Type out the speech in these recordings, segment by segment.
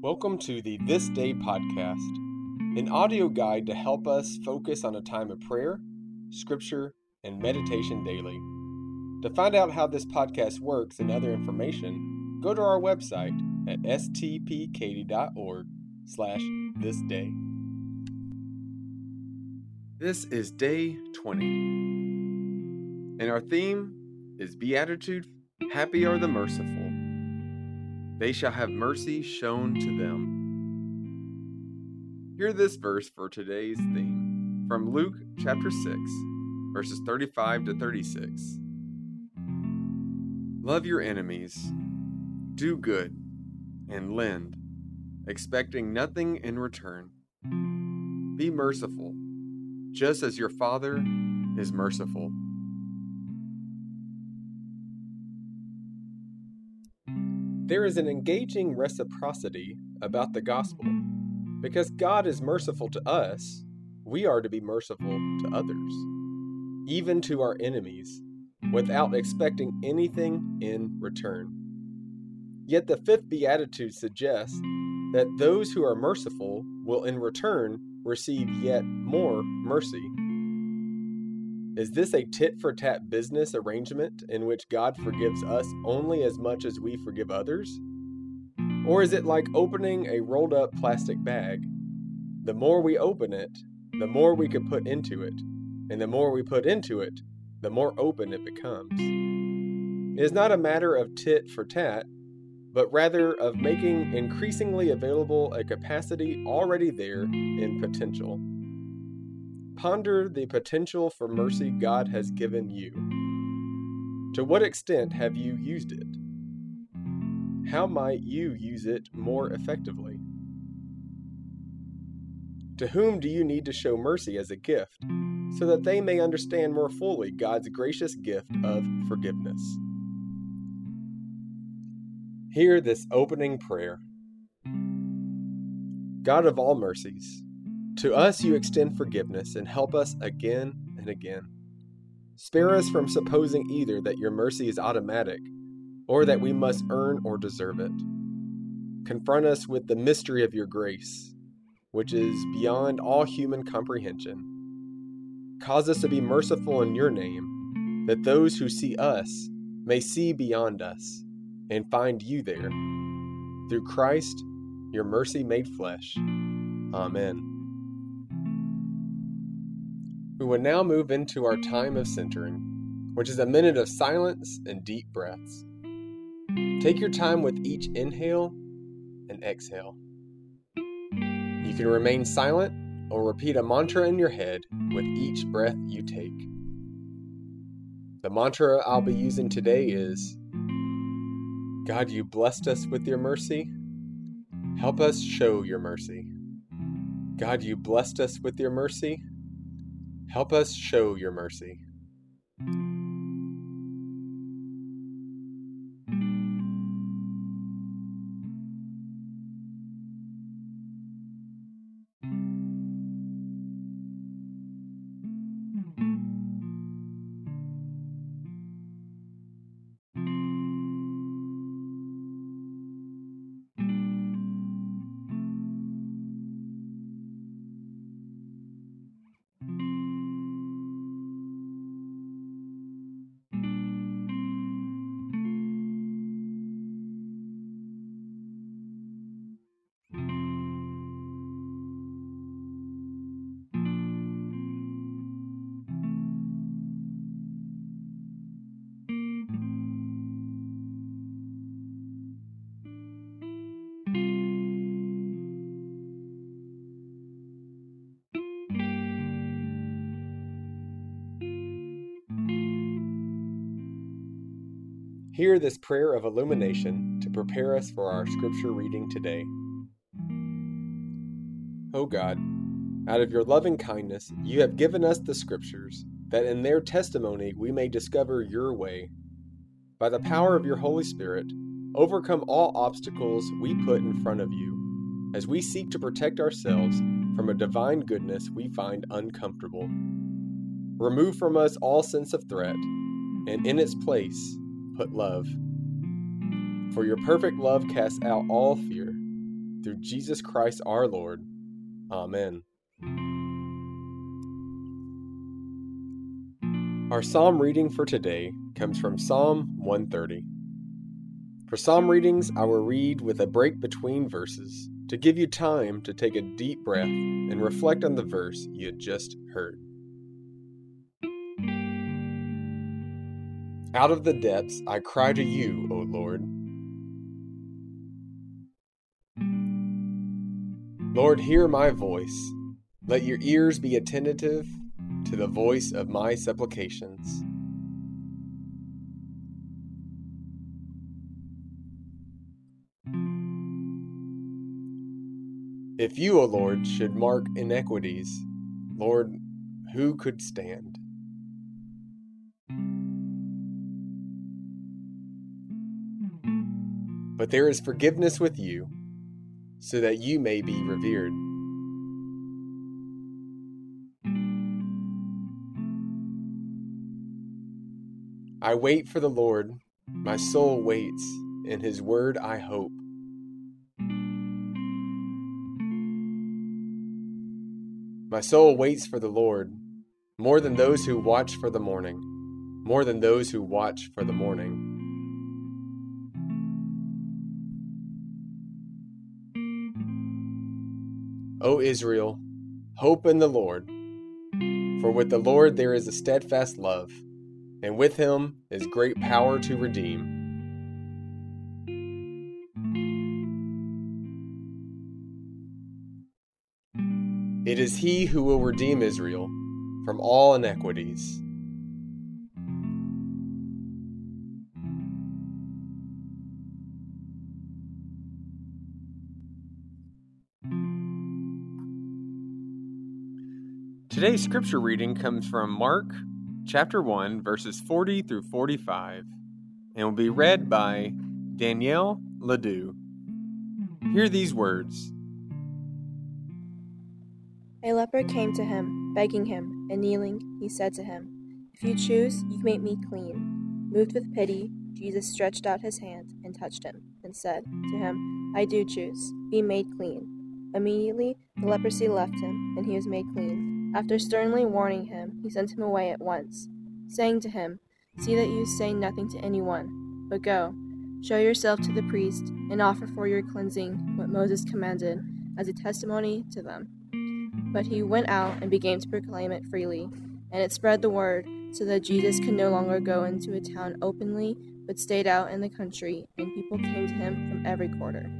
Welcome to the This Day podcast, an audio guide to help us focus on a time of prayer, scripture, and meditation daily. To find out how this podcast works and other information, go to our website at stpkaty.org slash this day. This is day 20, and our theme is Beatitude, Happy are the Merciful they shall have mercy shown to them. Hear this verse for today's theme from Luke chapter 6, verses 35 to 36. Love your enemies, do good, and lend, expecting nothing in return. Be merciful, just as your Father is merciful. There is an engaging reciprocity about the gospel. Because God is merciful to us, we are to be merciful to others, even to our enemies, without expecting anything in return. Yet the fifth beatitude suggests that those who are merciful will in return receive yet more mercy. Is this a tit for tat business arrangement in which God forgives us only as much as we forgive others? Or is it like opening a rolled up plastic bag? The more we open it, the more we can put into it, and the more we put into it, the more open it becomes. It is not a matter of tit for tat, but rather of making increasingly available a capacity already there in potential. Ponder the potential for mercy God has given you. To what extent have you used it? How might you use it more effectively? To whom do you need to show mercy as a gift so that they may understand more fully God's gracious gift of forgiveness? Hear this opening prayer God of all mercies, to us you extend forgiveness and help us again and again. Spare us from supposing either that your mercy is automatic or that we must earn or deserve it. Confront us with the mystery of your grace, which is beyond all human comprehension. Cause us to be merciful in your name, that those who see us may see beyond us and find you there. Through Christ, your mercy made flesh. Amen. We will now move into our time of centering, which is a minute of silence and deep breaths. Take your time with each inhale and exhale. You can remain silent or repeat a mantra in your head with each breath you take. The mantra I'll be using today is God, you blessed us with your mercy. Help us show your mercy. God, you blessed us with your mercy. Help us show your mercy. Hear this prayer of illumination to prepare us for our scripture reading today. O God, out of your loving kindness, you have given us the scriptures, that in their testimony we may discover your way. By the power of your Holy Spirit, overcome all obstacles we put in front of you, as we seek to protect ourselves from a divine goodness we find uncomfortable. Remove from us all sense of threat, and in its place, put love. For your perfect love casts out all fear. Through Jesus Christ our Lord. Amen. Our psalm reading for today comes from Psalm 130. For psalm readings, I will read with a break between verses to give you time to take a deep breath and reflect on the verse you had just heard. Out of the depths I cry to you, O Lord. Lord, hear my voice. Let your ears be attentive to the voice of my supplications. If you, O Lord, should mark iniquities, Lord, who could stand? But there is forgiveness with you, so that you may be revered. I wait for the Lord, my soul waits, in his word I hope. My soul waits for the Lord, more than those who watch for the morning, more than those who watch for the morning. O Israel, hope in the Lord. For with the Lord there is a steadfast love, and with him is great power to redeem. It is he who will redeem Israel from all iniquities. Today's scripture reading comes from Mark chapter 1, verses 40 through 45, and will be read by Danielle Ledoux. Hear these words A leper came to him, begging him, and kneeling, he said to him, If you choose, you can make me clean. Moved with pity, Jesus stretched out his hand and touched him, and said to him, I do choose, be made clean. Immediately the leprosy left him, and he was made clean. After sternly warning him, he sent him away at once, saying to him, See that you say nothing to anyone, but go, show yourself to the priest, and offer for your cleansing what Moses commanded as a testimony to them. But he went out and began to proclaim it freely, and it spread the word, so that Jesus could no longer go into a town openly, but stayed out in the country, and people came to him from every quarter.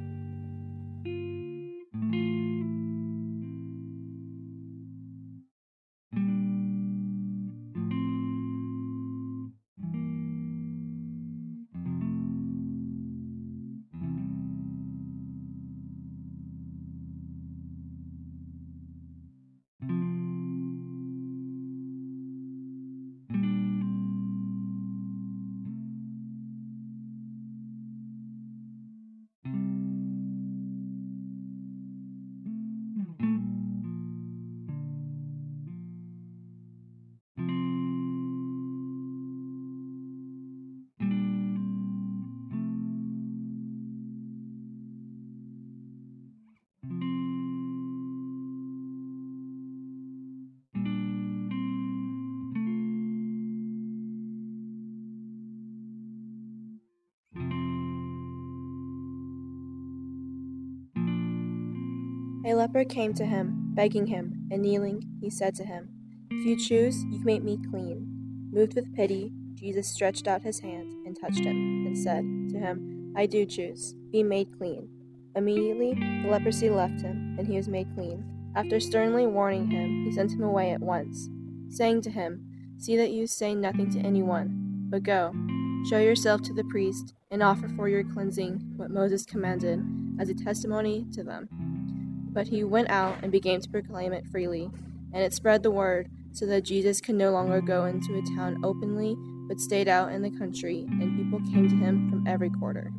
A leper came to him, begging him, and kneeling, he said to him, If you choose, you can make me clean. Moved with pity, Jesus stretched out his hand and touched him, and said to him, I do choose, be made clean. Immediately the leprosy left him, and he was made clean. After sternly warning him, he sent him away at once, saying to him, See that you say nothing to anyone, but go, show yourself to the priest, and offer for your cleansing what Moses commanded as a testimony to them. But he went out and began to proclaim it freely, and it spread the word, so that Jesus could no longer go into a town openly, but stayed out in the country, and people came to him from every quarter.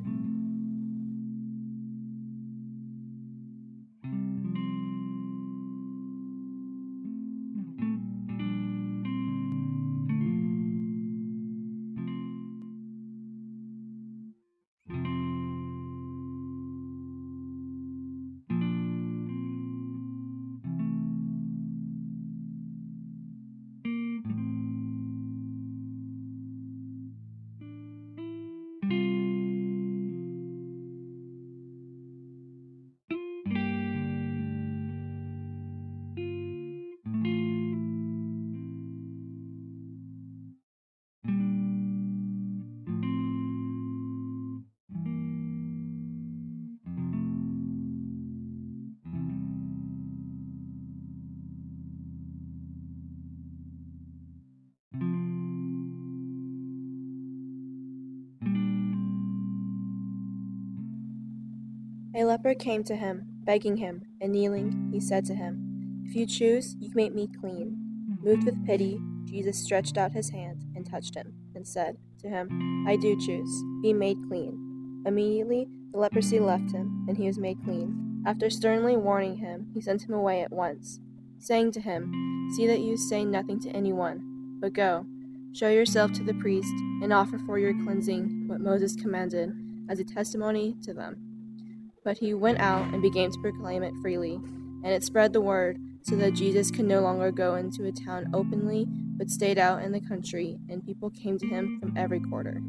Leper came to him, begging him, and kneeling, he said to him, If you choose, you can make me clean. Moved with pity, Jesus stretched out his hand and touched him, and said to him, I do choose. Be made clean. Immediately the leprosy left him, and he was made clean. After sternly warning him, he sent him away at once, saying to him, See that you say nothing to anyone, but go, show yourself to the priest, and offer for your cleansing what Moses commanded as a testimony to them. But he went out and began to proclaim it freely, and it spread the word, so that Jesus could no longer go into a town openly, but stayed out in the country, and people came to him from every quarter.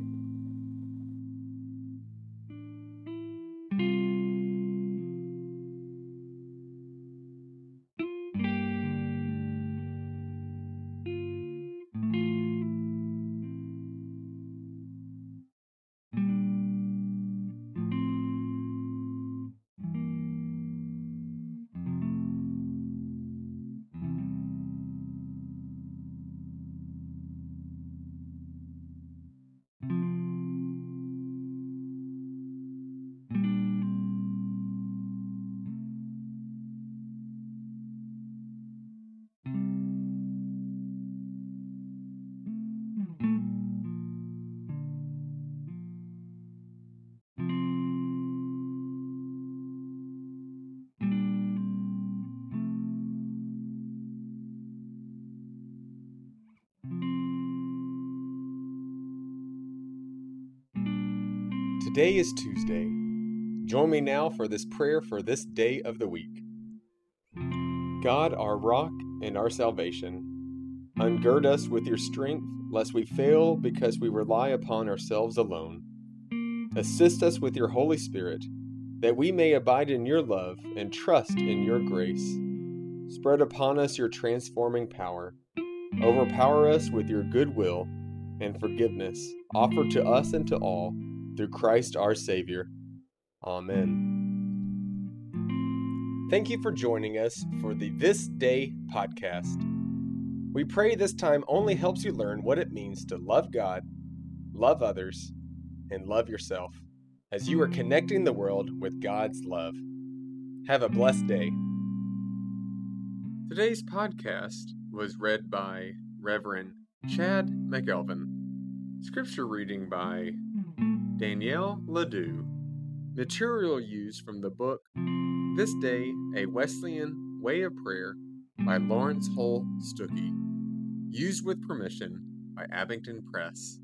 Today is Tuesday. Join me now for this prayer for this day of the week. God, our rock and our salvation, ungird us with your strength, lest we fail because we rely upon ourselves alone. Assist us with your Holy Spirit, that we may abide in your love and trust in your grace. Spread upon us your transforming power. Overpower us with your goodwill and forgiveness offered to us and to all through Christ our Savior. Amen. Thank you for joining us for the This Day podcast. We pray this time only helps you learn what it means to love God, love others, and love yourself as you are connecting the world with God's love. Have a blessed day. Today's podcast was read by Reverend Chad McElveen. Scripture reading by Danielle Ledoux. Material used from the book This Day, A Wesleyan Way of Prayer by Laurence Hull Stookey. Used with permission by Abingdon Press.